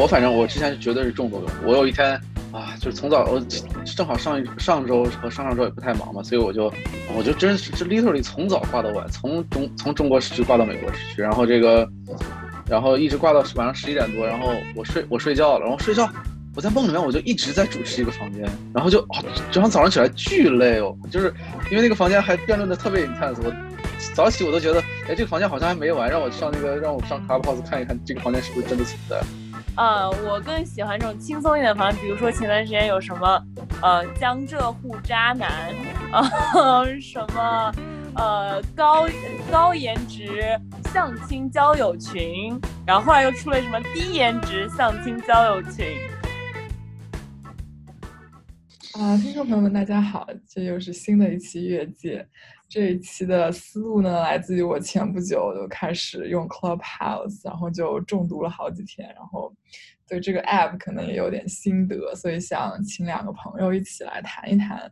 我反正我之前绝对是重度用户。我有一天啊，就是从早我正好上一上周和上上周也不太忙嘛，所以我就我就真是这 literally 从早挂到晚，从中从中国时区挂到美国时区，然后这个然后一直挂到晚上十一点多，然后我睡我睡觉了，然后睡觉我在梦里面我就一直在主持一个房间，然后就啊，早上早上起来巨累哦，就是因为那个房间还辩论的特别 intense，我早起我都觉得哎这个房间好像还没完，让我上那个让我上 Clubhouse 看一看这个房间是不是真的存在。呃，我更喜欢这种轻松一点的房，比如说前段时间有什么，呃，江浙沪渣男，呃，什么，呃，高高颜值相亲交友群，然后后来又出了什么低颜值相亲交友群。啊，听众朋友们，大家好，这又是新的一期越界。这一期的思路呢，来自于我前不久就开始用 Clubhouse，然后就中毒了好几天，然后对这个 app 可能也有点心得，所以想请两个朋友一起来谈一谈，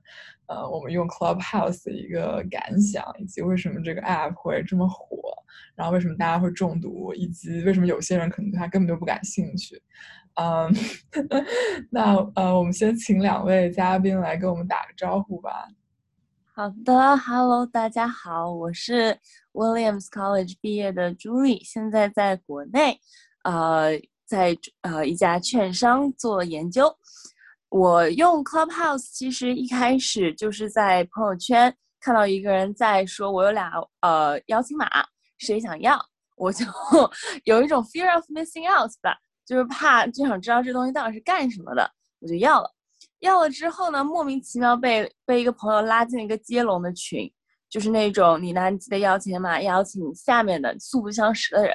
呃，我们用 Clubhouse 的一个感想，以及为什么这个 app 会这么火，然后为什么大家会中毒，以及为什么有些人可能对它根本就不感兴趣。嗯，那呃，我们先请两位嘉宾来跟我们打个招呼吧。好的，Hello，大家好，我是 Williams College 毕业的 Julie，现在在国内，呃，在呃一家券商做研究。我用 Clubhouse，其实一开始就是在朋友圈看到一个人在说，我有俩呃邀请码，谁想要？我就 有一种 fear of missing out 吧，就是怕就想知道这东西到底是干什么的，我就要了。要了之后呢，莫名其妙被被一个朋友拉进了一个接龙的群，就是那种你拿你的邀请码邀请下面的素不相识的人，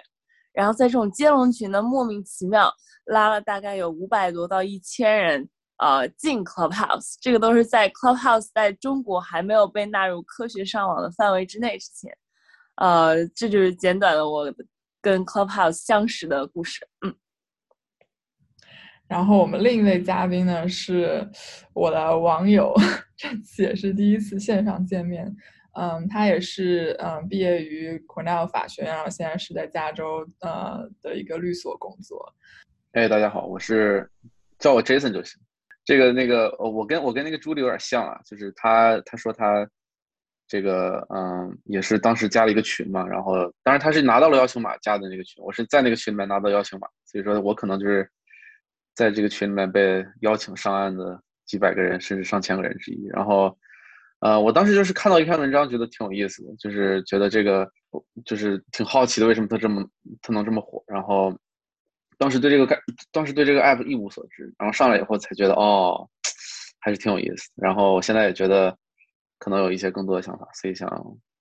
然后在这种接龙群呢，莫名其妙拉了大概有五百多到一千人，呃，进 Clubhouse，这个都是在 Clubhouse 在中国还没有被纳入科学上网的范围之内之前，呃，这就是简短的我跟 Clubhouse 相识的故事，嗯。然后我们另一位嘉宾呢，是我的网友，这次也是第一次线上见面。嗯，他也是嗯毕业于 Cornell 法学院，然后现在是在加州呃的一个律所工作。哎，大家好，我是叫我 Jason 就行。这个那个，我跟我跟那个朱莉有点像啊，就是他他说他这个嗯也是当时加了一个群嘛，然后当然他是拿到了邀请码加的那个群，我是在那个群里面拿到邀请码，所以说我可能就是。在这个群里面被邀请上岸的几百个人，甚至上千个人之一。然后，呃，我当时就是看到一篇文章，觉得挺有意思的，就是觉得这个就是挺好奇的，为什么他这么他能这么火。然后，当时对这个概，当时对这个 app 一无所知。然后上来以后才觉得，哦，还是挺有意思。然后我现在也觉得可能有一些更多的想法，所以想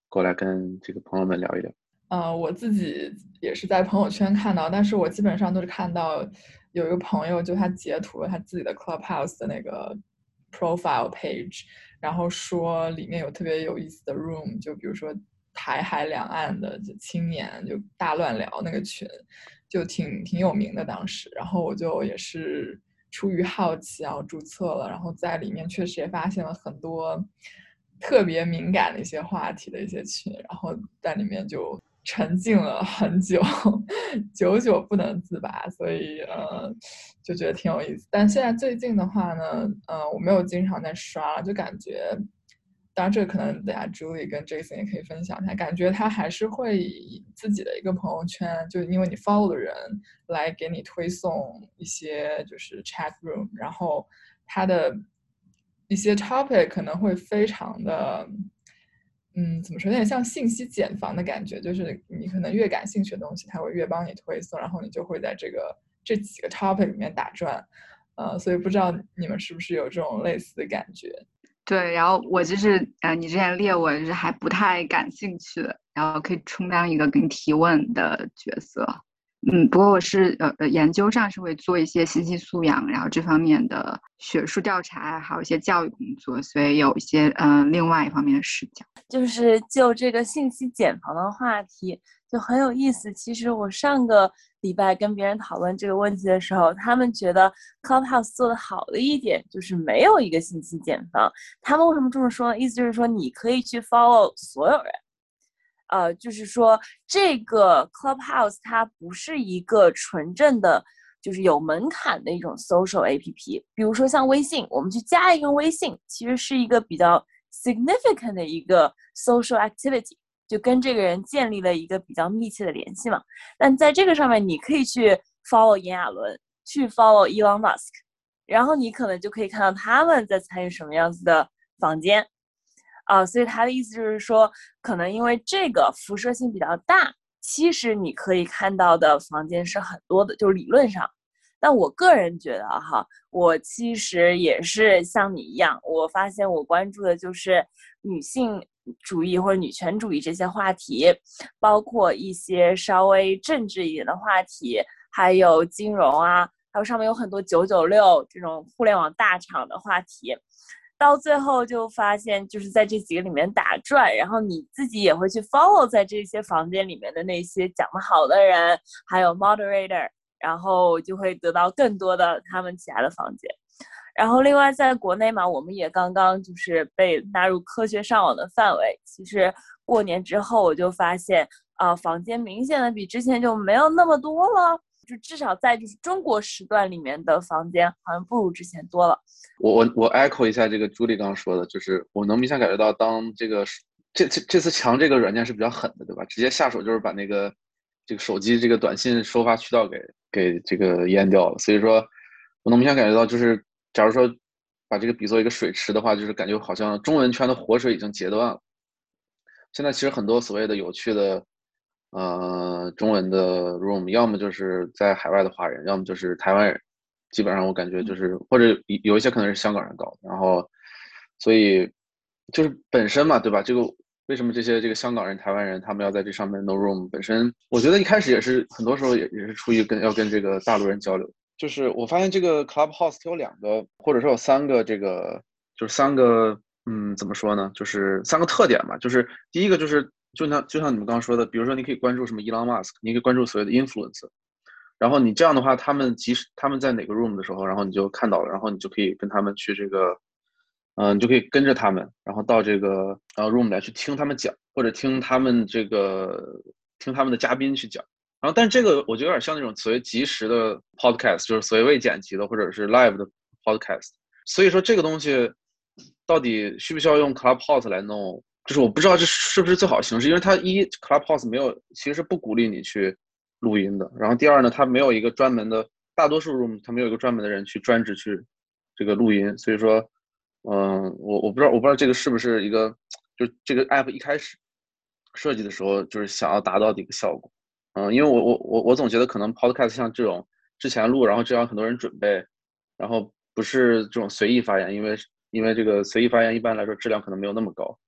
过来跟这个朋友们聊一聊。呃，我自己也是在朋友圈看到，但是我基本上都是看到。有一个朋友，就他截图了他自己的 Clubhouse 的那个 profile page，然后说里面有特别有意思的 room，就比如说台海两岸的青年就大乱聊那个群，就挺挺有名的当时。然后我就也是出于好奇，然后注册了，然后在里面确实也发现了很多特别敏感的一些话题的一些群，然后在里面就。沉浸了很久，久久不能自拔，所以呃，就觉得挺有意思。但现在最近的话呢，呃，我没有经常在刷，就感觉，当然这可能等下 Julie 跟 Jason 也可以分享一下，感觉他还是会以自己的一个朋友圈，就因为你 follow 的人来给你推送一些就是 chat room，然后他的一些 topic 可能会非常的。嗯，怎么说？有点像信息茧房的感觉，就是你可能越感兴趣的东西，它会越帮你推送，然后你就会在这个这几个 topic 里面打转，呃，所以不知道你们是不是有这种类似的感觉？对，然后我就是，呃，你之前列我就是还不太感兴趣的，然后可以充当一个给你提问的角色。嗯，不过我是呃呃，研究上是会做一些信息素养，然后这方面的学术调查，还有一些教育工作，所以有一些嗯另外一方面的视角。就是就这个信息茧房的话题就很有意思。其实我上个礼拜跟别人讨论这个问题的时候，他们觉得 Clubhouse 做的好的一点就是没有一个信息茧房。他们为什么这么说呢？意思就是说你可以去 follow 所有人。呃，就是说这个 Clubhouse 它不是一个纯正的就是有门槛的一种 social APP，比如说像微信，我们去加一个微信，其实是一个比较 significant 的一个 social activity，就跟这个人建立了一个比较密切的联系嘛。但在这个上面，你可以去 follow 炎亚纶，去 follow Elon Musk，然后你可能就可以看到他们在参与什么样子的房间，啊，所以他的意思就是说，可能因为这个辐射性比较大。其实你可以看到的房间是很多的，就理论上。但我个人觉得哈，我其实也是像你一样，我发现我关注的就是女性主义或者女权主义这些话题，包括一些稍微政治一点的话题，还有金融啊，还有上面有很多九九六这种互联网大厂的话题。到最后就发现，就是在这几个里面打转，然后你自己也会去 follow 在这些房间里面的那些讲得好的人，还有 moderator，然后就会得到更多的他们其他的房间。然后另外在国内嘛，我们也刚刚就是被纳入科学上网的范围。其实过年之后我就发现，啊，房间明显的比之前就没有那么多了。就至少在就是中国时段里面的房间，好像不如之前多了。我我我 echo 一下这个朱莉刚刚说的，就是我能明显感觉到，当这个这这这次强这个软件是比较狠的，对吧？直接下手就是把那个这个手机这个短信收发渠道给给这个淹掉了。所以说，我能明显感觉到，就是假如说把这个比作一个水池的话，就是感觉好像中文圈的活水已经截断了。现在其实很多所谓的有趣的。呃，中文的 room 要么就是在海外的华人，要么就是台湾人，基本上我感觉就是或者有一些可能是香港人搞的，然后所以就是本身嘛，对吧？这个为什么这些这个香港人、台湾人他们要在这上面 no room？本身我觉得一开始也是很多时候也也是出于跟要跟这个大陆人交流。就是我发现这个 Clubhouse 它有两个，或者说有三个这个，就是三个，嗯，怎么说呢？就是三个特点嘛。就是第一个就是。就像就像你们刚刚说的，比如说你可以关注什么 Elon Musk，你可以关注所谓的 influence，然后你这样的话，他们即使他们在哪个 room 的时候，然后你就看到了，然后你就可以跟他们去这个，嗯，你就可以跟着他们，然后到这个呃 room 来去听他们讲，或者听他们这个听他们的嘉宾去讲。然后，但这个我觉得有点像那种所谓即时的 podcast，就是所谓未剪辑的或者是 live 的 podcast。所以说这个东西到底需不需要用 Clubhouse 来弄？就是我不知道这是不是最好的形式，因为它一 Clubhouse 没有，其实是不鼓励你去录音的。然后第二呢，它没有一个专门的，大多数 room 它没有一个专门的人去专职去这个录音。所以说，嗯，我我不知道我不知道这个是不是一个，就这个 app 一开始设计的时候就是想要达到的一个效果。嗯，因为我我我我总觉得可能 podcast 像这种之前录，然后这样很多人准备，然后不是这种随意发言，因为因为这个随意发言一般来说质量可能没有那么高。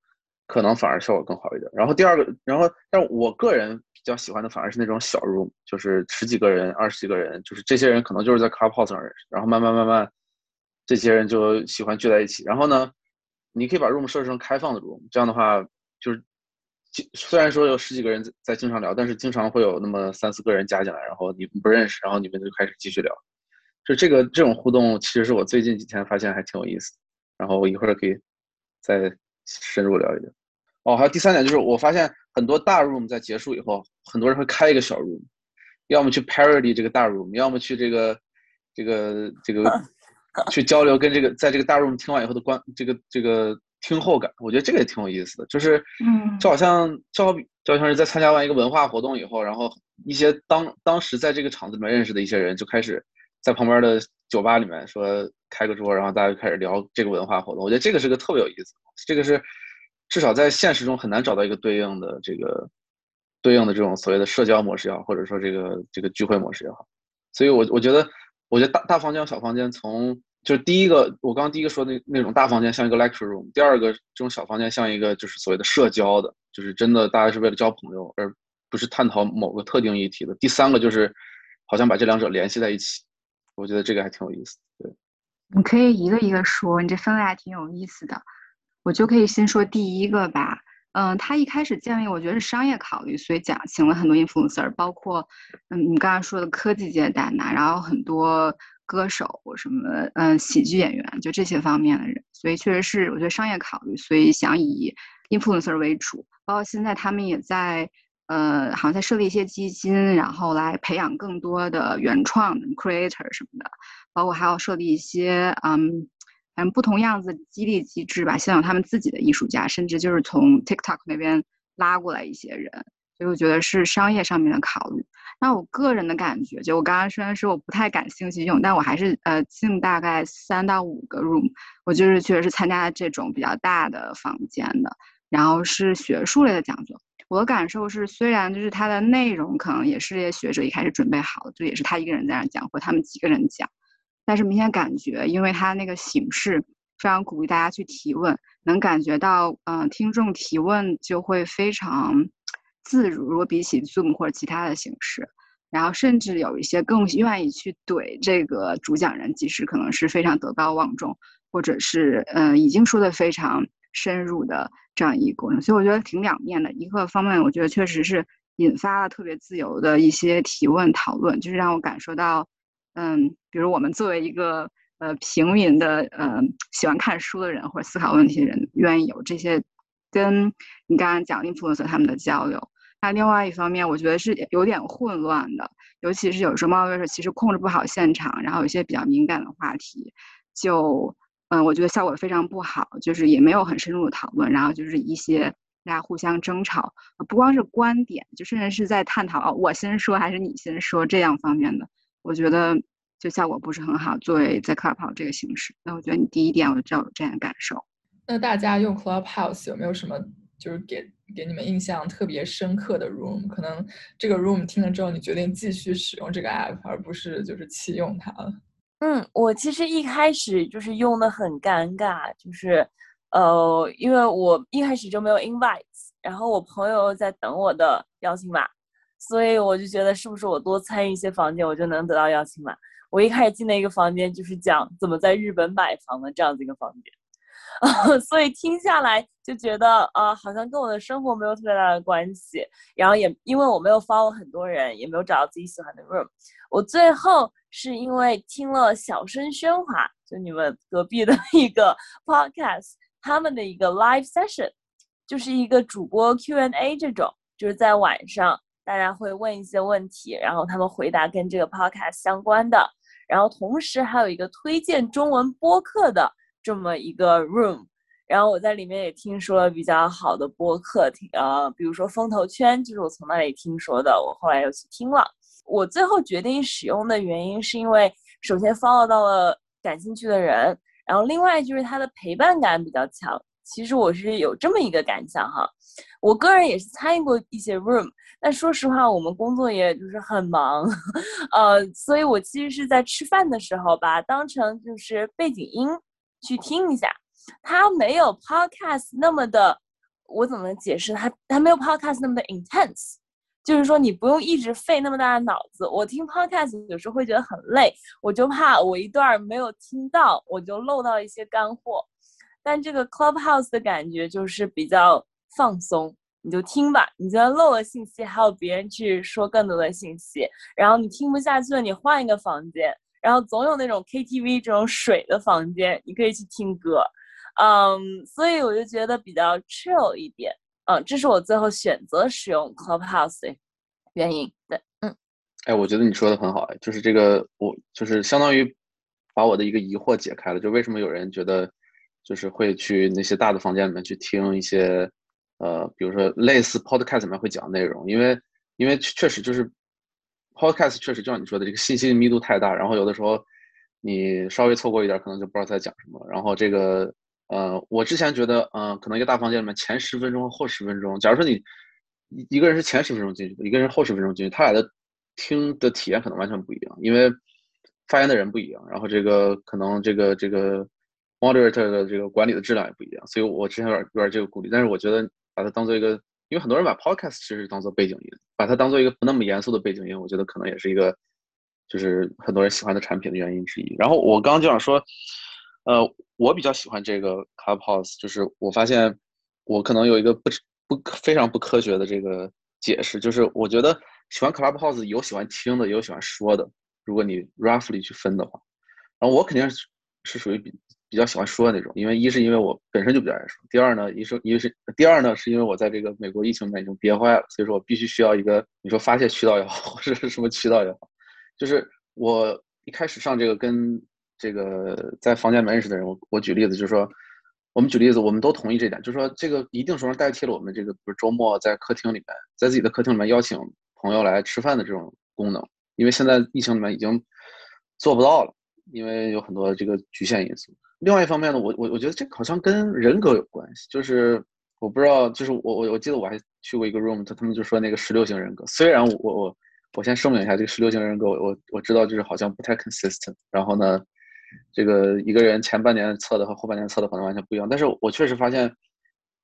可能反而效果更好一点。然后第二个，然后但我个人比较喜欢的反而是那种小 room，就是十几个人、二十几个人，就是这些人可能就是在 Clubhouse 上认识，然后慢慢慢慢，这些人就喜欢聚在一起。然后呢，你可以把 room 设置成开放的 room，这样的话就是，虽然说有十几个人在经常聊，但是经常会有那么三四个人加进来，然后你们不认识，然后你们就开始继续聊。就这个这种互动，其实是我最近几天发现还挺有意思。然后我一会儿可以再。深入聊一聊。哦，还有第三点就是，我发现很多大 room 在结束以后，很多人会开一个小 room，要么去 parody 这个大 room，要么去这个这个这个去交流，跟这个在这个大 room 听完以后的观这个这个听后感，我觉得这个也挺有意思的。就是，嗯，就好像就好比就好像是在参加完一个文化活动以后，然后一些当当时在这个场子里面认识的一些人，就开始在旁边的酒吧里面说开个桌，然后大家就开始聊这个文化活动。我觉得这个是个特别有意思。这个是至少在现实中很难找到一个对应的这个对应的这种所谓的社交模式也好，或者说这个这个聚会模式也好，所以我我觉得我觉得大大房间小房间从就是第一个我刚刚第一个说那那种大房间像一个 lecture room，第二个这种小房间像一个就是所谓的社交的，就是真的大家是为了交朋友，而不是探讨某个特定议题的。第三个就是好像把这两者联系在一起，我觉得这个还挺有意思。对，你可以一个一个说，你这分类还挺有意思的。我就可以先说第一个吧，嗯，他一开始建立，我觉得是商业考虑，所以讲请了很多 influencer，包括，嗯，你刚刚说的科技界大拿，然后很多歌手什么，嗯，喜剧演员，就这些方面的人，所以确实是我觉得商业考虑，所以想以 influencer 为主，包括现在他们也在呃，好像在设立一些基金，然后来培养更多的原创 creator 什么的，包括还要设立一些嗯，反正不同样子激励机制吧，希望他们自己的艺术家，甚至就是从 TikTok 那边拉过来一些人，所以我觉得是商业上面的考虑。那我个人的感觉，就我刚刚虽然说我不太感兴趣用，但我还是呃进大概三到五个 room，我就是确实是参加这种比较大的房间的，然后是学术类的讲座。我感受是，虽然就是它的内容可能也是这些学者一开始准备好的，就也是他一个人在那讲，或他们几个人讲，但是明显感觉，因为他那个形式非常鼓励大家去提问，能感觉到，嗯，听众提问就会非常自如。如果比起 Zoom 或者其他的形式，然后甚至有一些更愿意去怼这个主讲人，即使可能是非常德高望重，或者是嗯已经说的非常深入的。这样一个过程，所以我觉得挺两面的。一个方面，我觉得确实是引发了特别自由的一些提问讨论，就是让我感受到，嗯，比如我们作为一个呃平民的呃喜欢看书的人或者思考问题的人，愿意有这些跟你刚刚讲 influencer 他们的交流。那另外一方面，我觉得是有点混乱的，尤其是有时候猫 o 其实控制不好现场，然后有些比较敏感的话题就。嗯，我觉得效果非常不好，就是也没有很深入的讨论，然后就是一些大家互相争吵，不光是观点，就甚至是在探讨我先说还是你先说这样方面的，我觉得就效果不是很好。作为在 Clubhouse 这个形式，那我觉得你第一点我就有这样的感受。那大家用 Clubhouse 有没有什么就是给给你们印象特别深刻的 room？可能这个 room 听了之后，你决定继续使用这个 app，而不是就是弃用它了。嗯，我其实一开始就是用的很尴尬，就是，呃，因为我一开始就没有 invite，然后我朋友在等我的邀请码，所以我就觉得是不是我多参与一些房间，我就能得到邀请码。我一开始进的一个房间就是讲怎么在日本买房的这样子一个房间。所以听下来就觉得，呃，好像跟我的生活没有特别大的关系。然后也因为我没有 follow 很多人，也没有找到自己喜欢的 room。我最后是因为听了小声喧哗，就你们隔壁的 一个 podcast，他们的一个 live session，就是一个主播 Q&A 这种，就是在晚上大家会问一些问题，然后他们回答跟这个 podcast 相关的。然后同时还有一个推荐中文播客的。这么一个 room，然后我在里面也听说了比较好的播客，听呃，比如说风投圈，就是我从那里听说的，我后来又去听了。我最后决定使用的原因是因为，首先 follow 到了感兴趣的人，然后另外就是它的陪伴感比较强。其实我是有这么一个感想哈，我个人也是参与过一些 room，但说实话，我们工作也就是很忙，呃，所以我其实是在吃饭的时候把它当成就是背景音。去听一下，它没有 podcast 那么的，我怎么解释？它它没有 podcast 那么的 intense，就是说你不用一直费那么大的脑子。我听 podcast 有时候会觉得很累，我就怕我一段没有听到，我就漏到一些干货。但这个 clubhouse 的感觉就是比较放松，你就听吧。你觉得漏了信息，还有别人去说更多的信息，然后你听不下去了，你换一个房间。然后总有那种 KTV 这种水的房间，你可以去听歌，嗯，所以我就觉得比较 chill 一点，嗯，这是我最后选择使用 Clubhouse 的原因。对，嗯，哎，我觉得你说的很好，哎，就是这个，我就是相当于把我的一个疑惑解开了，就为什么有人觉得就是会去那些大的房间里面去听一些，呃，比如说类似 Podcast 里面会讲的内容，因为因为确实就是。Podcast 确实就像你说的，这个信息密度太大，然后有的时候你稍微错过一点，可能就不知道在讲什么。然后这个，呃，我之前觉得，嗯，可能一个大房间里面前十分钟和、后十分钟，假如说你一个人是前十分钟进去的，一个人后十分钟进去，他俩的听的体验可能完全不一样，因为发言的人不一样，然后这个可能这个这个 moderator 的这个管理的质量也不一样，所以我之前有点有点这个顾虑，但是我觉得把它当做一个。因为很多人把 podcast 其实当做背景音，把它当做一个不那么严肃的背景音，我觉得可能也是一个，就是很多人喜欢的产品的原因之一。然后我刚刚就想说，呃，我比较喜欢这个 Clubhouse，就是我发现我可能有一个不不非常不科学的这个解释，就是我觉得喜欢 Clubhouse 有喜欢听的，也有喜欢说的。如果你 roughly 去分的话，然后我肯定是是属于比比较喜欢说的那种，因为一是因为我本身就比较爱说，第二呢，一是一是第二呢，是因为我在这个美国疫情里面已经憋坏了，所以说我必须需要一个你说发泄渠道也好，或者是什么渠道也好，就是我一开始上这个跟这个在房间里面认识的人，我我举例子就是说，我们举例子，我们都同意这点，就是说这个一定程度上代替了我们这个，比如周末在客厅里面，在自己的客厅里面邀请朋友来吃饭的这种功能，因为现在疫情里面已经做不到了，因为有很多这个局限因素。另外一方面呢，我我我觉得这好像跟人格有关系，就是我不知道，就是我我我记得我还去过一个 room，他他们就说那个十六型人格，虽然我我我先声明一下，这个十六型人格，我我我知道就是好像不太 consistent，然后呢，这个一个人前半年测的和后半年测的可能完全不一样，但是我确实发现，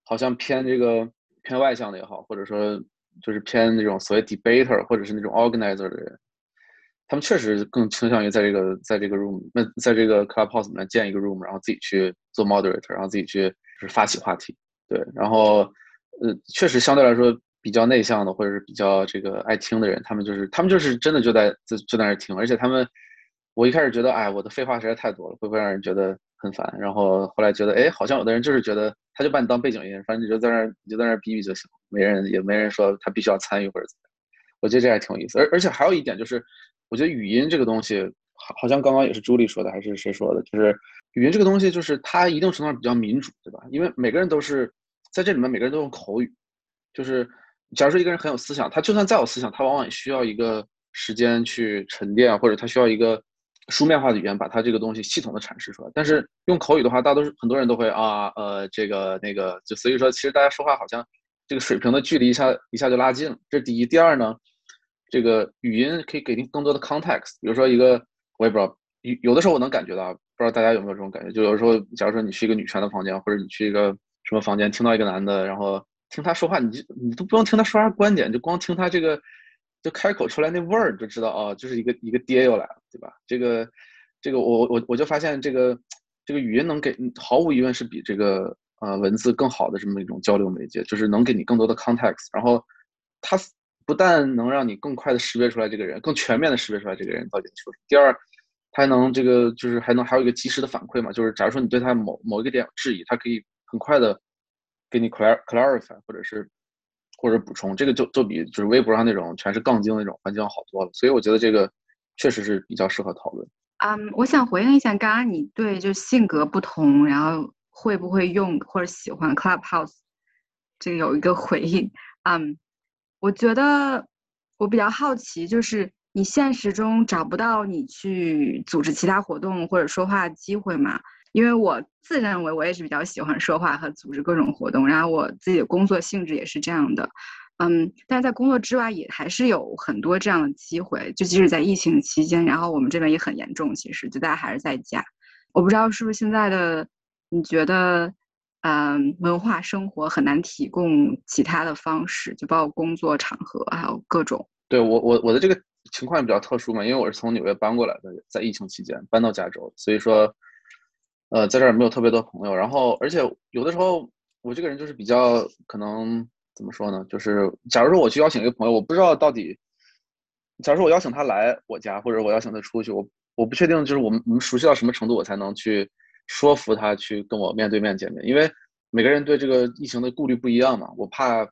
好像偏这个偏外向的也好，或者说就是偏那种所谓 debater 或者是那种 organizer 的人。他们确实更倾向于在这个在这个 room 那在这个 clubhouse 里面建一个 room，然后自己去做 moderator，然后自己去就是发起话题。对，然后呃，确实相对来说比较内向的或者是比较这个爱听的人，他们就是他们就是真的就在就就在那听，而且他们我一开始觉得哎我的废话实在太多了，会不会让人觉得很烦？然后后来觉得哎好像有的人就是觉得他就把你当背景音，反正你就在那你就在那逼逼就行，没人也没人说他必须要参与或者怎么样。我觉得这还挺有意思，而而且还有一点就是。我觉得语音这个东西，好，像刚刚也是朱莉说的，还是谁说的？就是语音这个东西，就是它一定程度上比较民主，对吧？因为每个人都是在这里面，每个人都用口语。就是假如说一个人很有思想，他就算再有思想，他往往也需要一个时间去沉淀，或者他需要一个书面化的语言把他这个东西系统的阐释出来。但是用口语的话，大多数很多人都会啊，呃，这个那个，就所以说，其实大家说话好像这个水平的距离一下一下就拉近了。这是第一，第二呢？这个语音可以给您更多的 context，比如说一个我也不知道，有有的时候我能感觉到，不知道大家有没有这种感觉，就有时候，假如说你去一个女权的房间，或者你去一个什么房间，听到一个男的，然后听他说话，你就你都不用听他说啥观点，就光听他这个就开口出来那味儿，就知道哦，就是一个一个爹又来了，对吧？这个这个我我我就发现这个这个语音能给，毫无疑问是比这个呃文字更好的这么一种交流媒介，就是能给你更多的 context，然后他。不但能让你更快的识别出来这个人，更全面的识别出来这个人到底说什么。第二，他还能这个就是还能还有一个及时的反馈嘛，就是假如说你对他某某一个点质疑，他可以很快的给你 clar clarify 或者是或者补充，这个就就比就是微博上那种全是杠精那种环境好多了。所以我觉得这个确实是比较适合讨论。嗯，我想回应一下刚刚你对就性格不同，然后会不会用或者喜欢 Clubhouse 这个有一个回应。嗯。我觉得我比较好奇，就是你现实中找不到你去组织其他活动或者说话的机会吗？因为我自认为我也是比较喜欢说话和组织各种活动，然后我自己的工作性质也是这样的，嗯，但是在工作之外也还是有很多这样的机会，就即使在疫情期间，然后我们这边也很严重，其实就大家还是在家，我不知道是不是现在的你觉得。嗯，文化生活很难提供其他的方式，就包括工作场合，还有各种。对我，我我的这个情况也比较特殊嘛，因为我是从纽约搬过来的，在疫情期间搬到加州，所以说，呃，在这儿没有特别多朋友。然后，而且有的时候我这个人就是比较可能怎么说呢？就是假如说我去邀请一个朋友，我不知道到底，假如说我邀请他来我家，或者我邀请他出去，我我不确定就是我们我们熟悉到什么程度，我才能去。说服他去跟我面对面见面，因为每个人对这个疫情的顾虑不一样嘛。我怕，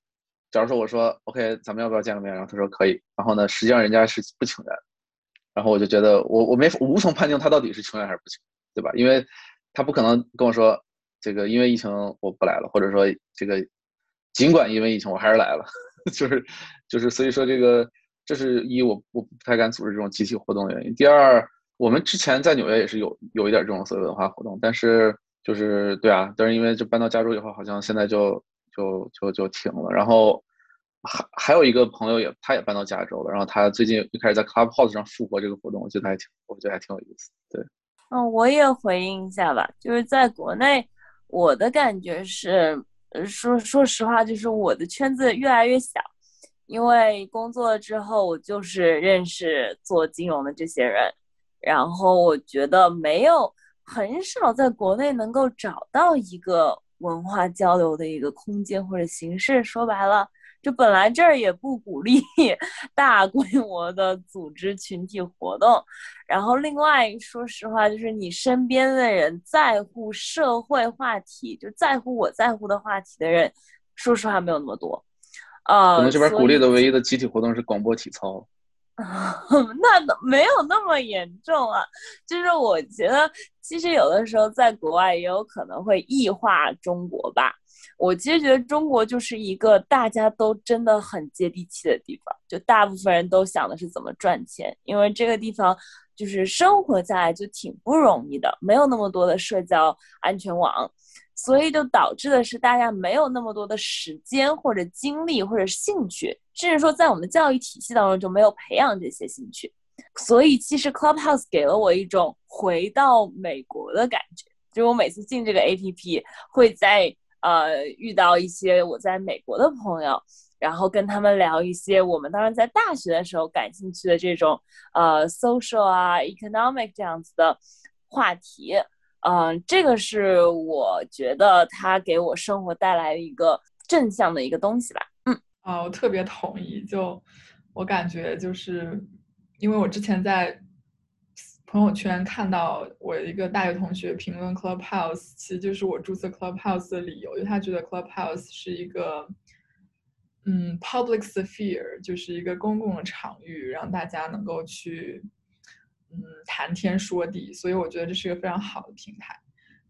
假如说我说 OK，咱们要不要见个面？然后他说可以。然后呢，实际上人家是不情愿。然后我就觉得我我没我无从判定他到底是情愿还是不情愿，对吧？因为他不可能跟我说这个因为疫情我不来了，或者说这个尽管因为疫情我还是来了，就是就是所以说这个这是一我我不太敢组织这种集体活动的原因。第二。我们之前在纽约也是有有一点这种所谓文化活动，但是就是对啊，但是因为就搬到加州以后，好像现在就就就就停了。然后还还有一个朋友也他也搬到加州了，然后他最近又开始在 Clubhouse 上复活这个活动，我觉得还挺我觉得还挺有意思。对，嗯，我也回应一下吧，就是在国内，我的感觉是，说说实话，就是我的圈子越来越小，因为工作之后，我就是认识做金融的这些人。然后我觉得没有很少在国内能够找到一个文化交流的一个空间或者形式。说白了，就本来这儿也不鼓励 大规模的组织群体活动，然后另外说实话，就是你身边的人在乎社会话题，就在乎我在乎的话题的人，说实话没有那么多。呃，我们这边鼓励的唯一的集体活动是广播体操。那没有那么严重啊，就是我觉得其实有的时候在国外也有可能会异化中国吧。我其实觉得中国就是一个大家都真的很接地气的地方，就大部分人都想的是怎么赚钱，因为这个地方就是生活下来就挺不容易的，没有那么多的社交安全网。所以就导致的是，大家没有那么多的时间或者精力或者兴趣，甚至说在我们的教育体系当中就没有培养这些兴趣。所以其实 Clubhouse 给了我一种回到美国的感觉，就是我每次进这个 APP，会在呃遇到一些我在美国的朋友，然后跟他们聊一些我们当时在大学的时候感兴趣的这种呃 social 啊 economic 这样子的话题。嗯，这个是我觉得它给我生活带来一个正向的一个东西吧。嗯，啊，我特别同意。就我感觉，就是因为我之前在朋友圈看到我一个大学同学评论 Clubhouse，其实就是我注册 Clubhouse 的理由，因为他觉得 Clubhouse 是一个嗯 public sphere，就是一个公共的场域，让大家能够去。嗯，谈天说地，所以我觉得这是一个非常好的平台。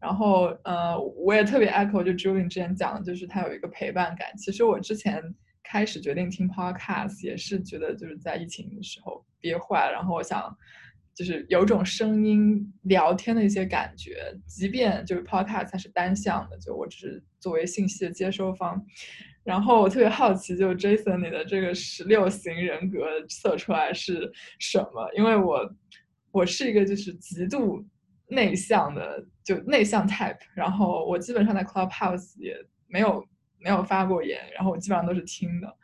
然后，呃，我也特别 echo 就 Julian 之前讲的，就是它有一个陪伴感。其实我之前开始决定听 podcast 也是觉得就是在疫情的时候憋坏了，然后我想就是有种声音聊天的一些感觉，即便就是 podcast 它是单向的，就我只是作为信息的接收方。然后我特别好奇，就 Jason 你的这个十六型人格测出来是什么？因为我。我是一个就是极度内向的，就内向 type。然后我基本上在 Clubhouse 也没有没有发过言，然后我基本上都是听的。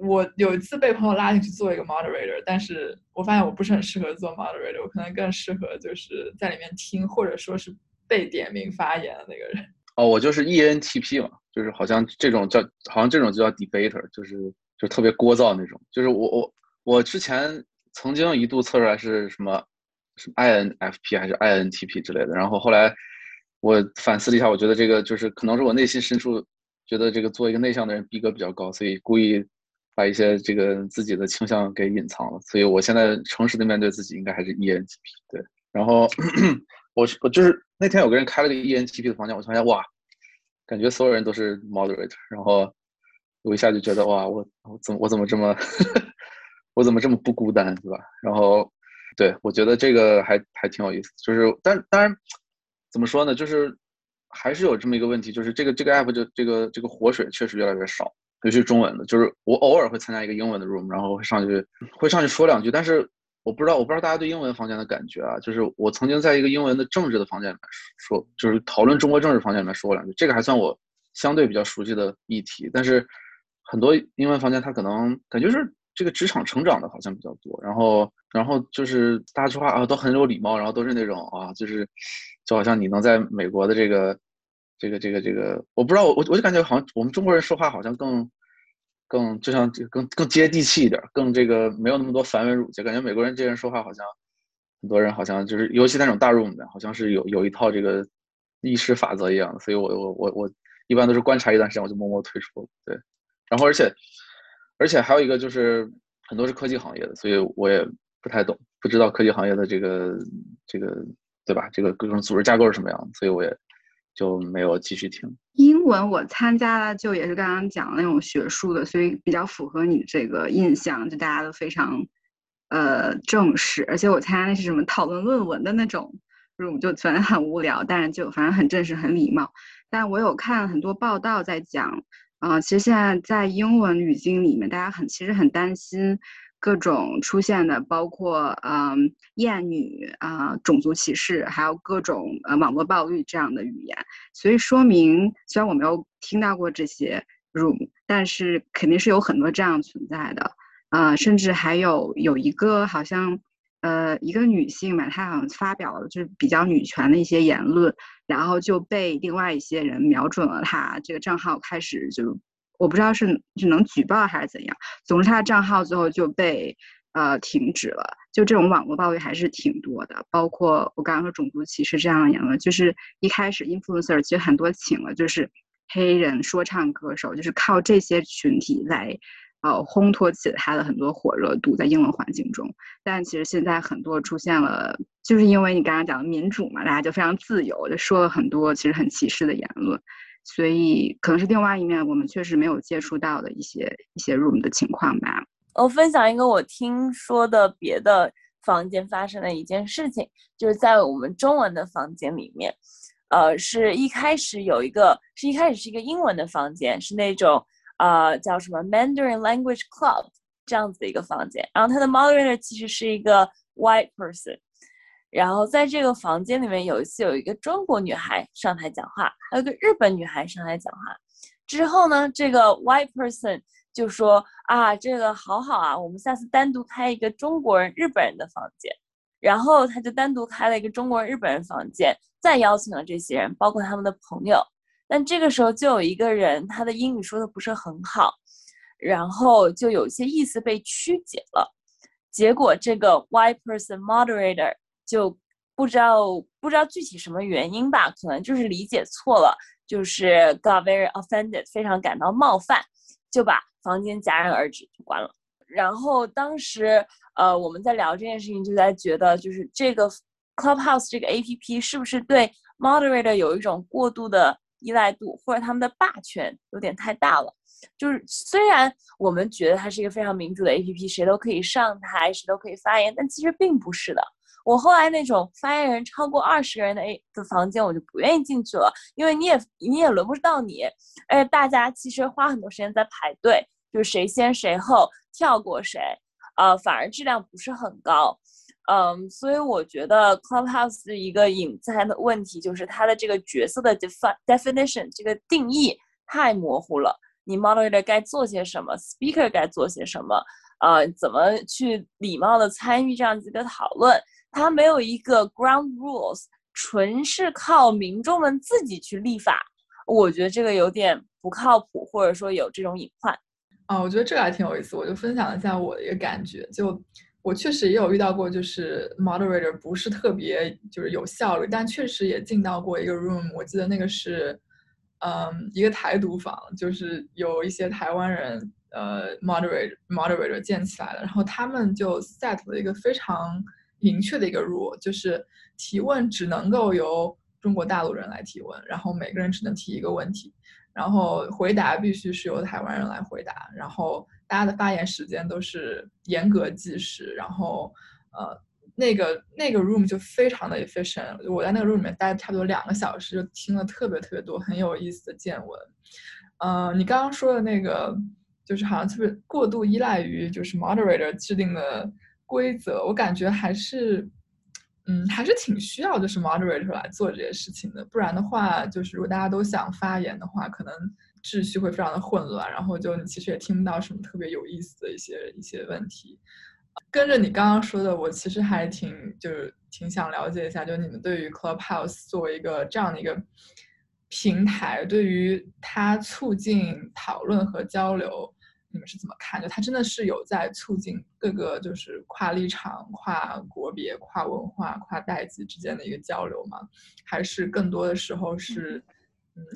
我有一次被朋友拉进去做一个 moderator，但是我发现我不是很适合做 moderator，我可能更适合就是在里面听，或者说是被点名发言的那个人。哦，我就是 ENTP 嘛，就是好像这种叫好像这种就叫 debater，就是就特别聒噪那种。就是我我我之前曾经一度测出来是什么？是 INFP 还是 INTP 之类的？然后后来我反思了一下，我觉得这个就是可能是我内心深处觉得这个做一个内向的人逼格比较高，所以故意把一些这个自己的倾向给隐藏了。所以我现在诚实的面对自己，应该还是 ENTP。对，然后 我我就是那天有个人开了个 ENTP 的房间，我发现哇，感觉所有人都是 moderator，然后我一下就觉得哇，我我怎么我怎么这么 我怎么这么不孤单，对吧？然后。对，我觉得这个还还挺有意思，就是，但当然，怎么说呢？就是还是有这么一个问题，就是这个这个 app 就这个这个活水确实越来越少，尤其是中文的。就是我偶尔会参加一个英文的 room，然后会上去会上去说两句，但是我不知道我不知道大家对英文房间的感觉啊。就是我曾经在一个英文的政治的房间里面说，就是讨论中国政治房间里面说两句，这个还算我相对比较熟悉的议题。但是很多英文房间它可能感觉是。这个职场成长的好像比较多，然后，然后就是大家说话啊都很有礼貌，然后都是那种啊，就是就好像你能在美国的这个，这个，这个，这个，我不知道，我我就感觉好像我们中国人说话好像更，更就像更更接地气一点，更这个没有那么多繁文缛节，感觉美国人这人说话好像很多人好像就是，尤其那种大 room 的，好像是有有一套这个议事法则一样的，所以我我我我一般都是观察一段时间，我就默默退出了，对，然后而且。而且还有一个就是很多是科技行业的，所以我也不太懂，不知道科技行业的这个这个对吧？这个各种组织架构是什么样，所以我也就没有继续听。英文我参加了，就也是刚刚讲的那种学术的，所以比较符合你这个印象，就大家都非常呃正式。而且我参加那是什么讨论论文的那种 room，就反正很无聊，但是就反正很正式、很礼貌。但我有看很多报道在讲。啊，其实现在在英文语境里面，大家很其实很担心各种出现的，包括嗯厌女啊、种族歧视，还有各种呃网络暴力这样的语言。所以说明，虽然我没有听到过这些 room，但是肯定是有很多这样存在的。啊，甚至还有有一个好像。呃，一个女性嘛，她好像发表了就是比较女权的一些言论，然后就被另外一些人瞄准了她这个账号，开始就我不知道是只能举报还是怎样，总之她的账号最后就被呃停止了。就这种网络暴力还是挺多的，包括我刚刚说种族歧视这样的言论，就是一开始 influencer 其实很多请了就是黑人说唱歌手，就是靠这些群体来。呃，烘托起了他的很多火热度在英文环境中，但其实现在很多出现了，就是因为你刚刚讲的民主嘛，大家就非常自由，就说了很多其实很歧视的言论，所以可能是另外一面我们确实没有接触到的一些一些 room 的情况吧。我分享一个我听说的别的房间发生的一件事情，就是在我们中文的房间里面，呃，是一开始有一个，是一开始是一个英文的房间，是那种。呃，叫什么 Mandarin Language Club 这样子的一个房间，然后他的 moderator 其实是一个 white person，然后在这个房间里面有一次有一个中国女孩上台讲话，还有个日本女孩上台讲话，之后呢，这个 white person 就说啊，这个好好啊，我们下次单独开一个中国人、日本人的房间，然后他就单独开了一个中国人、日本人房间，再邀请了这些人，包括他们的朋友。但这个时候就有一个人，他的英语说的不是很好，然后就有些意思被曲解了，结果这个 whyperson moderator 就不知道不知道具体什么原因吧，可能就是理解错了，就是 got very offended，非常感到冒犯，就把房间戛然而止，就关了。然后当时呃我们在聊这件事情，就在觉得就是这个 clubhouse 这个 A P P 是不是对 moderator 有一种过度的。依赖度或者他们的霸权有点太大了，就是虽然我们觉得它是一个非常民主的 APP，谁都可以上台，谁都可以发言，但其实并不是的。我后来那种发言人超过二十个人的 A 的房间，我就不愿意进去了，因为你也你也轮不到你，而且大家其实花很多时间在排队，就是谁先谁后跳过谁，呃，反而质量不是很高。嗯，所以我觉得 Clubhouse 一个隐在的问题就是它的这个角色的 define definition 这个定义太模糊了。你 moderator 该做些什么，speaker 该做些什么，呃，怎么去礼貌的参与这样子一个讨论，它没有一个 ground rules，纯是靠民众们自己去立法，我觉得这个有点不靠谱，或者说有这种隐患。啊，我觉得这个还挺有意思，我就分享一下我的一个感觉，就。我确实也有遇到过，就是 moderator 不是特别就是有效率，但确实也进到过一个 room。我记得那个是，嗯，一个台独房，就是有一些台湾人，呃，moderator moderator 建起来了，然后他们就 set 了一个非常明确的一个 rule，就是提问只能够由中国大陆人来提问，然后每个人只能提一个问题。然后回答必须是由台湾人来回答，然后大家的发言时间都是严格计时，然后呃那个那个 room 就非常的 efficient，我在那个 room 里面待了差不多两个小时，就听了特别特别多很有意思的见闻。呃，你刚刚说的那个就是好像特别过度依赖于就是 moderator 制定的规则，我感觉还是。嗯，还是挺需要就是 moderator 来做这些事情的，不然的话，就是如果大家都想发言的话，可能秩序会非常的混乱，然后就你其实也听不到什么特别有意思的一些一些问题。跟着你刚刚说的，我其实还挺就是挺想了解一下，就你们对于 Clubhouse 作为一个这样的一个平台，对于它促进讨论和交流。你们是怎么看？就它真的是有在促进各个就是跨立场、跨国别、跨文化、跨代际之间的一个交流吗？还是更多的时候是，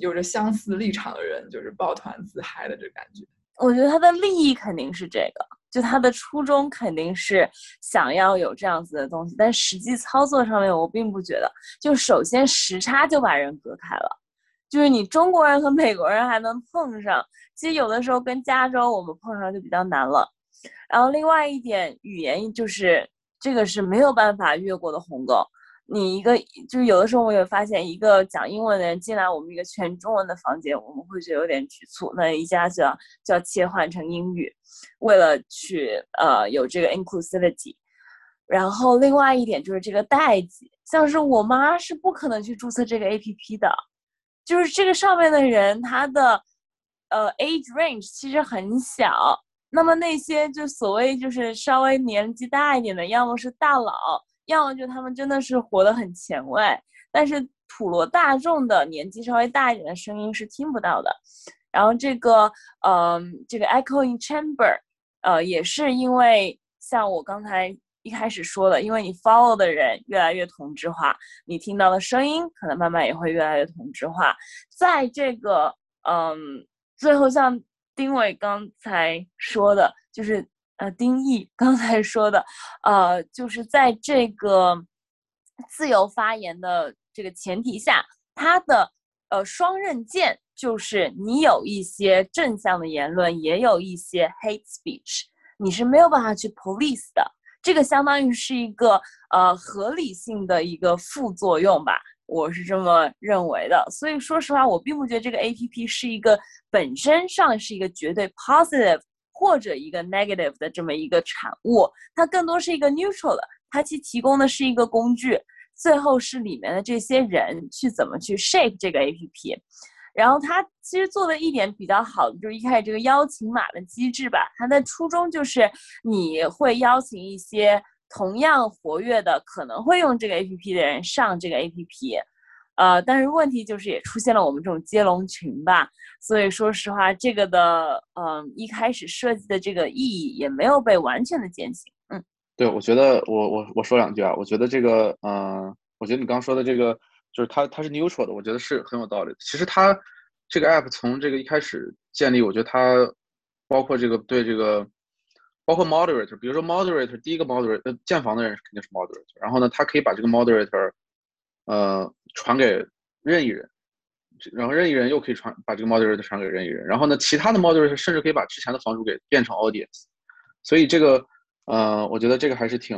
有着相似立场的人就是抱团自嗨的这感觉？我觉得它的利益肯定是这个，就它的初衷肯定是想要有这样子的东西，但实际操作上面我并不觉得。就首先时差就把人隔开了。就是你中国人和美国人还能碰上，其实有的时候跟加州我们碰上就比较难了。然后另外一点，语言就是这个是没有办法越过的鸿沟。你一个就是有的时候我也发现，一个讲英文的人进来我们一个全中文的房间，我们会觉得有点局促。那一下就要就要切换成英语，为了去呃有这个 inclusivity。然后另外一点就是这个代际，像是我妈是不可能去注册这个 APP 的。就是这个上面的人，他的呃 age range 其实很小。那么那些就所谓就是稍微年纪大一点的，要么是大佬，要么就他们真的是活得很前卫。但是普罗大众的年纪稍微大一点的声音是听不到的。然后这个，嗯，这个 echoing chamber，呃，也是因为像我刚才一开始说的，因为你 follow 的人越来越同质化，你听到的声音可能慢慢也会越来越同质化。在这个，嗯，最后像丁伟刚才说的，就是呃，丁毅刚才说的，呃，就是在这个自由发言的这个前提下，他的呃双刃剑。就是你有一些正向的言论，也有一些 hate speech，你是没有办法去 police 的。这个相当于是一个呃合理性的一个副作用吧，我是这么认为的。所以说实话，我并不觉得这个 A P P 是一个本身上是一个绝对 positive 或者一个 negative 的这么一个产物，它更多是一个 neutral 的，它其提供的是一个工具，最后是里面的这些人去怎么去 shape 这个 A P P。然后他其实做的一点比较好的，就是一开始这个邀请码的机制吧。它的初衷就是你会邀请一些同样活跃的、可能会用这个 APP 的人上这个 APP，呃，但是问题就是也出现了我们这种接龙群吧。所以说实话，这个的嗯一开始设计的这个意义也没有被完全的践行。嗯，对，我觉得我我我说两句啊，我觉得这个嗯，我觉得你刚说的这个。就是它，它是 neutral 的，我觉得是很有道理。其实它这个 app 从这个一开始建立，我觉得它包括这个对这个，包括 moderator，比如说 moderator，第一个 moderator 建房的人肯定是 moderator，然后呢，他可以把这个 moderator，呃，传给任意人，然后任意人又可以传把这个 moderator 传给任意人，然后呢，其他的 moderator 甚至可以把之前的房主给变成 audience。所以这个，呃，我觉得这个还是挺，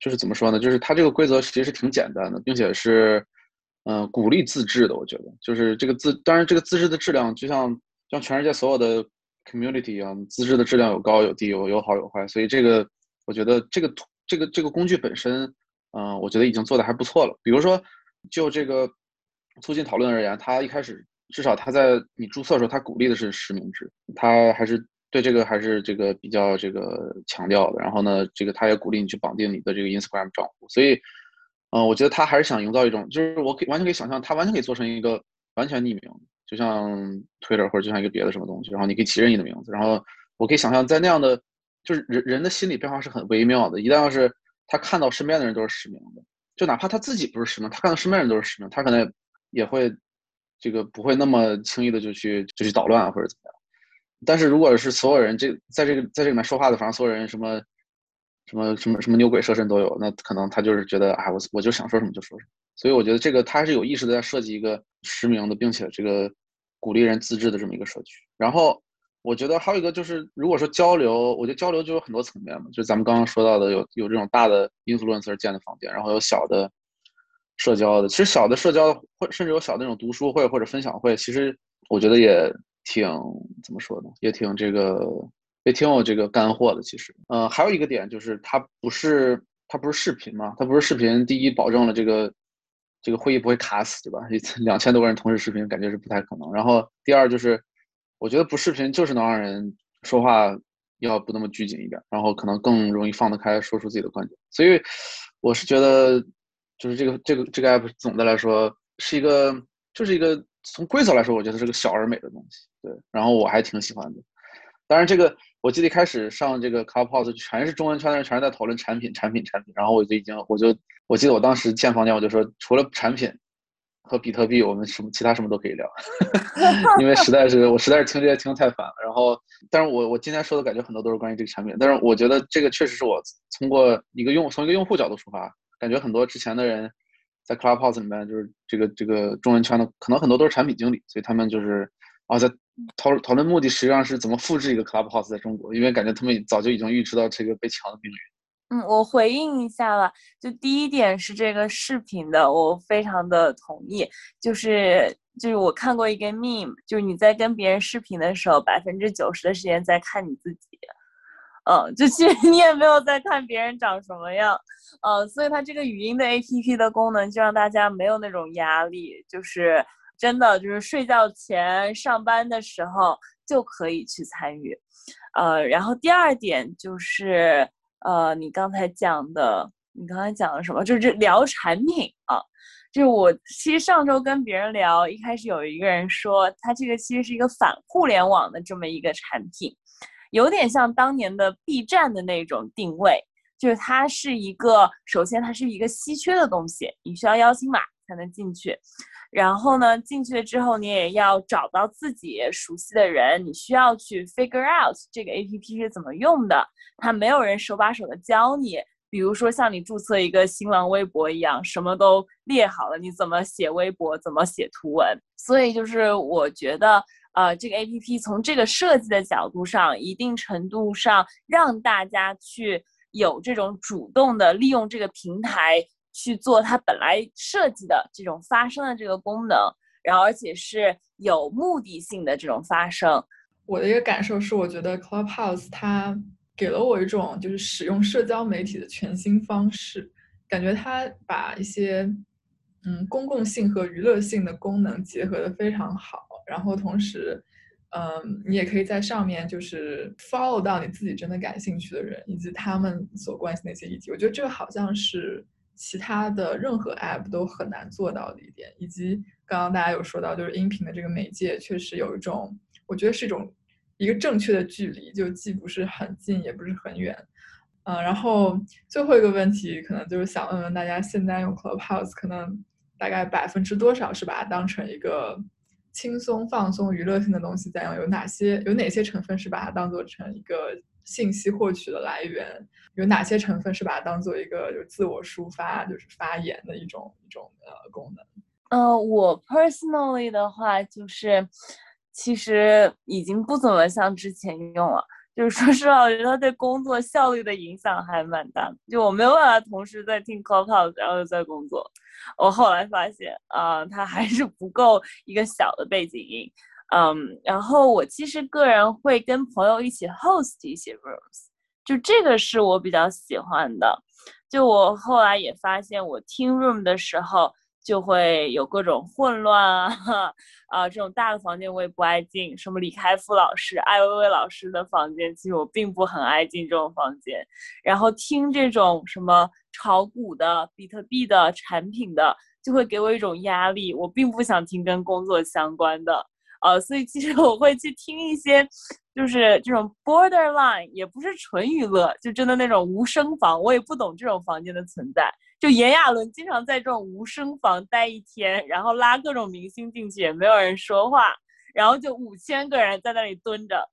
就是怎么说呢？就是它这个规则其实是挺简单的，并且是。嗯，鼓励自制的，我觉得就是这个自，当然这个自制的质量就像像全世界所有的 community 一样，自制的质量有高有低，有有好有坏，所以这个我觉得这个这个这个工具本身，嗯，我觉得已经做的还不错了。比如说，就这个促进讨论而言，他一开始至少他在你注册的时候，他鼓励的是实名制，他还是对这个还是这个比较这个强调的。然后呢，这个他也鼓励你去绑定你的这个 Instagram 账户，所以。嗯，我觉得他还是想营造一种，就是我可以完全可以想象，他完全可以做成一个完全匿名，就像 Twitter 或者就像一个别的什么东西，然后你可以起任意的名字，然后我可以想象在那样的，就是人人的心理变化是很微妙的。一旦要是他看到身边的人都是实名的，就哪怕他自己不是实名，他看到身边人都是实名，他可能也会这个不会那么轻易的就去就去捣乱啊或者怎么样。但是如果是所有人这在这个在这里面说话的，反正所有人什么。什么什么什么牛鬼蛇神都有，那可能他就是觉得，哎，我我就想说什么就说什么。所以我觉得这个他是有意识的在设计一个实名的，并且这个鼓励人自治的这么一个社区。然后我觉得还有一个就是，如果说交流，我觉得交流就有很多层面嘛，就咱们刚刚说到的，有有这种大的 influencer 建的房间，然后有小的社交的。其实小的社交会甚至有小的那种读书会或者分享会，其实我觉得也挺怎么说呢，也挺这个。也挺有这个干货的，其实，嗯，还有一个点就是它不是它不是视频嘛，它不是视频。第一，保证了这个这个会议不会卡死，对吧？两千多个人同时视频，感觉是不太可能。然后第二就是，我觉得不视频就是能让人说话要不那么拘谨一点，然后可能更容易放得开，说出自己的观点。所以我是觉得，就是这个这个这个 app 总的来说是一个，就是一个从规则来说，我觉得是个小而美的东西。对，然后我还挺喜欢的。当然这个。我记得一开始上这个 Clubhouse 全是中文圈的人，全是在讨论产品、产品、产品。然后我就已经，我就我记得我当时建房间，我就说除了产品和比特币，我们什么其他什么都可以聊，因为实在是我实在是听这些听太烦了。然后，但是我我今天说的感觉很多都是关于这个产品，但是我觉得这个确实是我通过一个用从一个用户角度出发，感觉很多之前的人在 Clubhouse 里面就是这个这个中文圈的，可能很多都是产品经理，所以他们就是啊在。讨讨论目的实际上是怎么复制一个 Clubhouse 在中国，因为感觉他们早就已经预知到这个被抢的命运。嗯，我回应一下吧。就第一点是这个视频的，我非常的同意。就是就是我看过一个 meme，就是你在跟别人视频的时候，百分之九十的时间在看你自己。嗯，就其实你也没有在看别人长什么样。呃，所以它这个语音的 APP 的功能就让大家没有那种压力，就是。真的就是睡觉前、上班的时候就可以去参与，呃，然后第二点就是，呃，你刚才讲的，你刚才讲的什么？就是聊产品啊，就我其实上周跟别人聊，一开始有一个人说，它这个其实是一个反互联网的这么一个产品，有点像当年的 B 站的那种定位，就是它是一个，首先它是一个稀缺的东西，你需要邀请码才能进去，然后呢，进去了之后你也要找到自己熟悉的人，你需要去 figure out 这个 APP 是怎么用的，它没有人手把手的教你。比如说像你注册一个新浪微博一样，什么都列好了，你怎么写微博，怎么写图文。所以就是我觉得，呃，这个 A P P 从这个设计的角度上，一定程度上让大家去有这种主动的利用这个平台去做它本来设计的这种发声的这个功能，然后而且是有目的性的这种发声。我的一个感受是，我觉得 Clubhouse 它。给了我一种就是使用社交媒体的全新方式，感觉它把一些嗯公共性和娱乐性的功能结合的非常好，然后同时，嗯，你也可以在上面就是 follow 到你自己真的感兴趣的人以及他们所关心的一些议题。我觉得这个好像是其他的任何 app 都很难做到的一点。以及刚刚大家有说到，就是音频的这个媒介确实有一种，我觉得是一种。一个正确的距离，就既不是很近，也不是很远，嗯，然后最后一个问题，可能就是想问问大家，现在用 Clubhouse，可能大概百分之多少是把它当成一个轻松、放松、娱乐性的东西在用？有哪些有哪些成分是把它当做成一个信息获取的来源？有哪些成分是把它当做一个就是自我抒发、就是发言的一种一种呃功能？呃，我 personally 的话就是。其实已经不怎么像之前用了，就是说实话，我觉得它对工作效率的影响还蛮大的。就我没有办法同时在听 Clubhouse，然后又在工作。我后来发现，啊，它还是不够一个小的背景音。嗯，然后我其实个人会跟朋友一起 host 一些 rooms，就这个是我比较喜欢的。就我后来也发现，我听 room 的时候。就会有各种混乱啊，啊，这种大的房间我也不爱进。什么李开复老师、艾薇薇老师的房间，其实我并不很爱进这种房间。然后听这种什么炒股的、比特币的产品的，就会给我一种压力。我并不想听跟工作相关的，呃，所以其实我会去听一些，就是这种 borderline，也不是纯娱乐，就真的那种无声房。我也不懂这种房间的存在。就炎亚纶经常在这种无声房待一天，然后拉各种明星进去，也没有人说话，然后就五千个人在那里蹲着。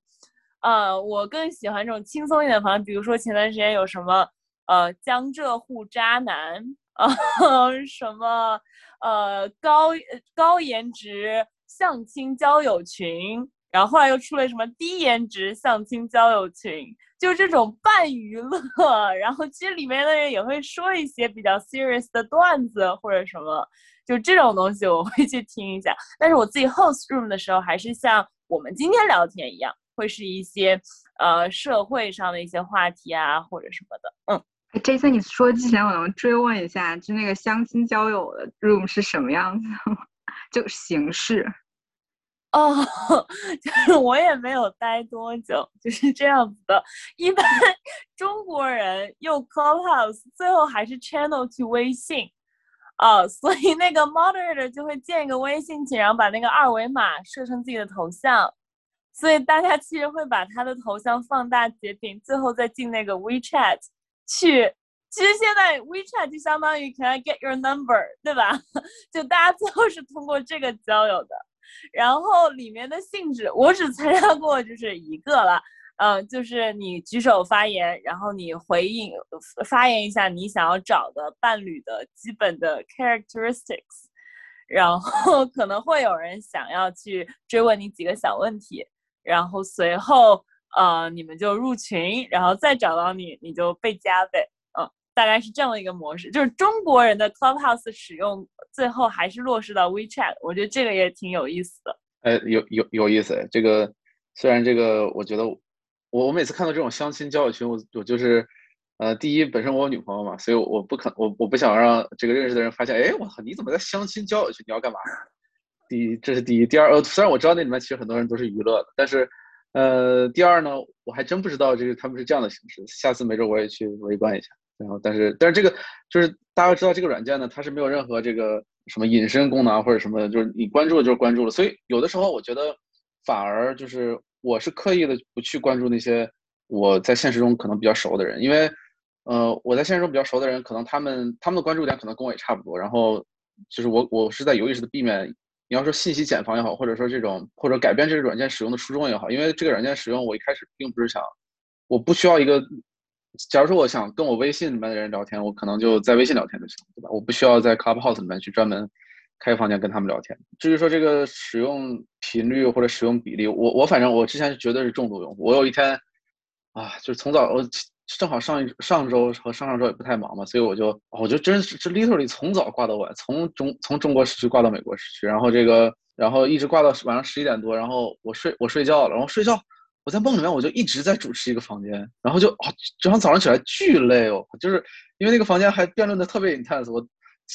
呃，我更喜欢这种轻松一点的房，比如说前段时间有什么呃江浙沪渣男啊，什么呃高高颜值相亲交友群。然后后来又出了什么低颜值相亲交友群，就这种半娱乐，然后其实里面的人也会说一些比较 serious 的段子或者什么，就这种东西我会去听一下。但是我自己 host room 的时候，还是像我们今天聊天一样，会是一些呃社会上的一些话题啊或者什么的。嗯，这次你说之前，我能追问一下，就那个相亲交友的 room 是什么样子吗？就形式。哦，就是我也没有待多久，就是这样子的。一般 中国人用 Clubhouse，最后还是 channel 去微信，啊，所以那个 moderator 就会建一个微信群，然后把那个二维码设成自己的头像，所以大家其实会把他的头像放大截屏，最后再进那个 WeChat 去。其实现在 WeChat 就相当于 Can I get your number，对吧？就大家最后是通过这个交友的。然后里面的性质，我只参加过就是一个了，嗯，就是你举手发言，然后你回应发言一下你想要找的伴侣的基本的 characteristics，然后可能会有人想要去追问你几个小问题，然后随后呃你们就入群，然后再找到你，你就被加呗。大概是这样的一个模式，就是中国人的 Clubhouse 使用，最后还是落实到 WeChat，我觉得这个也挺有意思的。哎，有有有意思。这个虽然这个，我觉得我我每次看到这种相亲交友群，我我就是，呃，第一，本身我有女朋友嘛，所以我不可我我不想让这个认识的人发现，哎，我操，你怎么在相亲交友群？你要干嘛？第一，这是第一。第二，呃，虽然我知道那里面其实很多人都是娱乐的，但是，呃，第二呢，我还真不知道这个他们是这样的形式。下次没准我也去围观一下。然后但是但是这个就是大家知道这个软件呢，它是没有任何这个什么隐身功能或者什么的，就是你关注了就是关注了。所以有的时候我觉得反而就是我是刻意的不去关注那些我在现实中可能比较熟的人，因为呃我在现实中比较熟的人，可能他们他们的关注点可能跟我也差不多。然后就是我我是在有意识的避免，你要说信息茧房也好，或者说这种或者改变这个软件使用的初衷也好，因为这个软件使用我一开始并不是想。我不需要一个，假如说我想跟我微信里面的人聊天，我可能就在微信聊天就行，对吧？我不需要在 Clubhouse 里面去专门开房间跟他们聊天。至于说这个使用频率或者使用比例，我我反正我之前绝对是重度用户。我有一天啊，就是从早我正好上一上周和上上周也不太忙嘛，所以我就我就真是这 literally 从早挂到晚，从中从中国时区挂到美国时区，然后这个然后一直挂到晚上十一点多，然后我睡我睡觉了，然后睡觉。我在梦里面，我就一直在主持一个房间，然后就啊，早上早上起来巨累哦，就是因为那个房间还辩论的特别 intense，我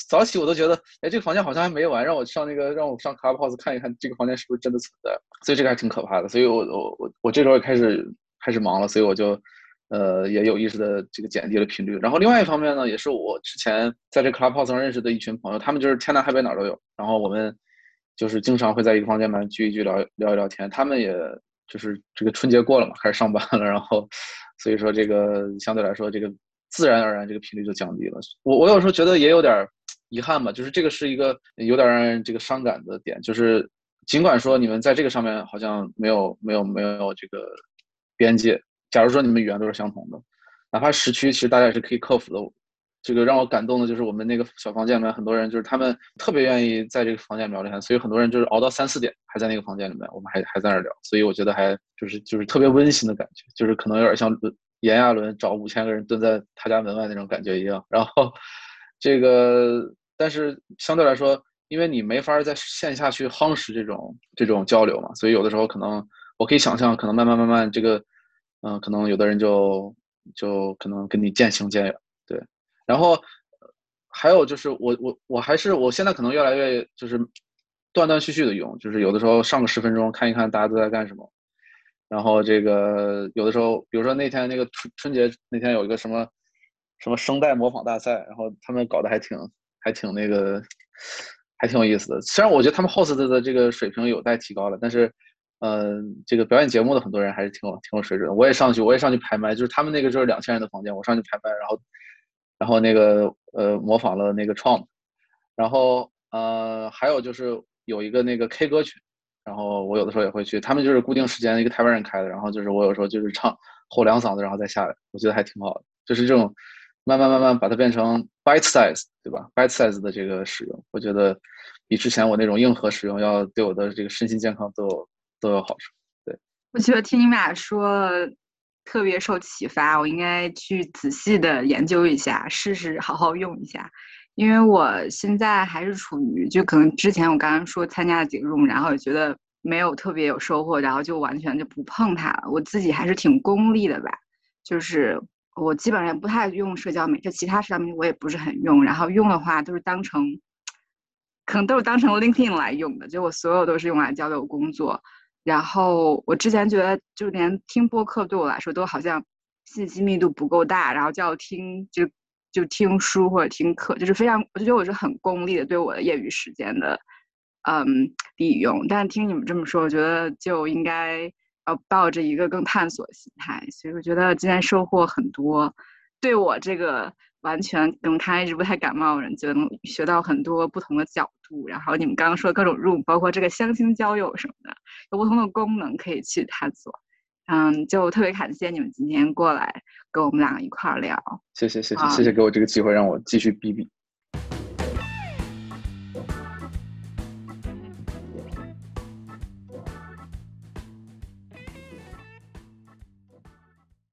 早起我都觉得，哎，这个房间好像还没完，让我上那个让我上 Clubhouse 看一看这个房间是不是真的存在，所以这个还挺可怕的，所以我我我我这周也开始开始忙了，所以我就呃也有意识的这个减低了频率，然后另外一方面呢，也是我之前在这 Clubhouse 上认识的一群朋友，他们就是天南海北哪儿都有，然后我们就是经常会在一个房间里面聚一聚聊聊一聊天，他们也。就是这个春节过了嘛，开始上班了，然后，所以说这个相对来说，这个自然而然这个频率就降低了。我我有时候觉得也有点遗憾吧，就是这个是一个有点让人这个伤感的点，就是尽管说你们在这个上面好像没有没有没有这个边界，假如说你们语言都是相同的，哪怕时区，其实大家也是可以克服的。这个让我感动的就是我们那个小房间里面很多人，就是他们特别愿意在这个房间里面聊天，所以很多人就是熬到三四点还在那个房间里面，我们还还在那聊，所以我觉得还就是就是特别温馨的感觉，就是可能有点像炎亚纶找五千个人蹲在他家门外那种感觉一样。然后这个，但是相对来说，因为你没法在线下去夯实这种这种交流嘛，所以有的时候可能我可以想象，可能慢慢慢慢这个，嗯，可能有的人就就可能跟你渐行渐远，然后还有就是我我我还是我现在可能越来越就是断断续续的用，就是有的时候上个十分钟看一看大家都在干什么，然后这个有的时候比如说那天那个春春节那天有一个什么什么声带模仿大赛，然后他们搞得还挺还挺那个还挺有意思的。虽然我觉得他们 host 的这个水平有待提高了，但是嗯，这个表演节目的很多人还是挺有挺有水准。我也上去我也上去排麦，就是他们那个就是两千人的房间，我上去排麦，然后。然后那个呃模仿了那个 Trump，然后呃还有就是有一个那个 K 歌群，然后我有的时候也会去，他们就是固定时间一个台湾人开的，然后就是我有时候就是唱吼两嗓子然后再下来，我觉得还挺好的，就是这种慢慢慢慢把它变成 bite size，对吧？bite size 的这个使用，我觉得比之前我那种硬核使用要对我的这个身心健康都有都有好处。对，我觉得听你们俩说。特别受启发，我应该去仔细的研究一下，试试好好用一下。因为我现在还是处于，就可能之前我刚刚说参加了几个 room，然后也觉得没有特别有收获，然后就完全就不碰它了。我自己还是挺功利的吧，就是我基本上也不太用社交媒体，其他社交媒体我也不是很用，然后用的话都是当成，可能都是当成 LinkedIn 来用的，就我所有都是用来交流工作。然后我之前觉得，就连听播客对我来说都好像信息密度不够大，然后就要听就就听书或者听课，就是非常我就觉得我是很功利的对我的业余时间的嗯利用。但是听你们这么说，我觉得就应该要抱着一个更探索的心态，所以我觉得今天收获很多，对我这个。完全跟看一直不太感冒的人，就能学到很多不同的角度。然后你们刚刚说各种 room，包括这个相亲交友什么的，有不同的功能可以去探索。嗯，就特别感谢你们今天过来跟我们两个一块儿聊。谢谢谢谢谢谢给我这个机会，让我继续逼逼。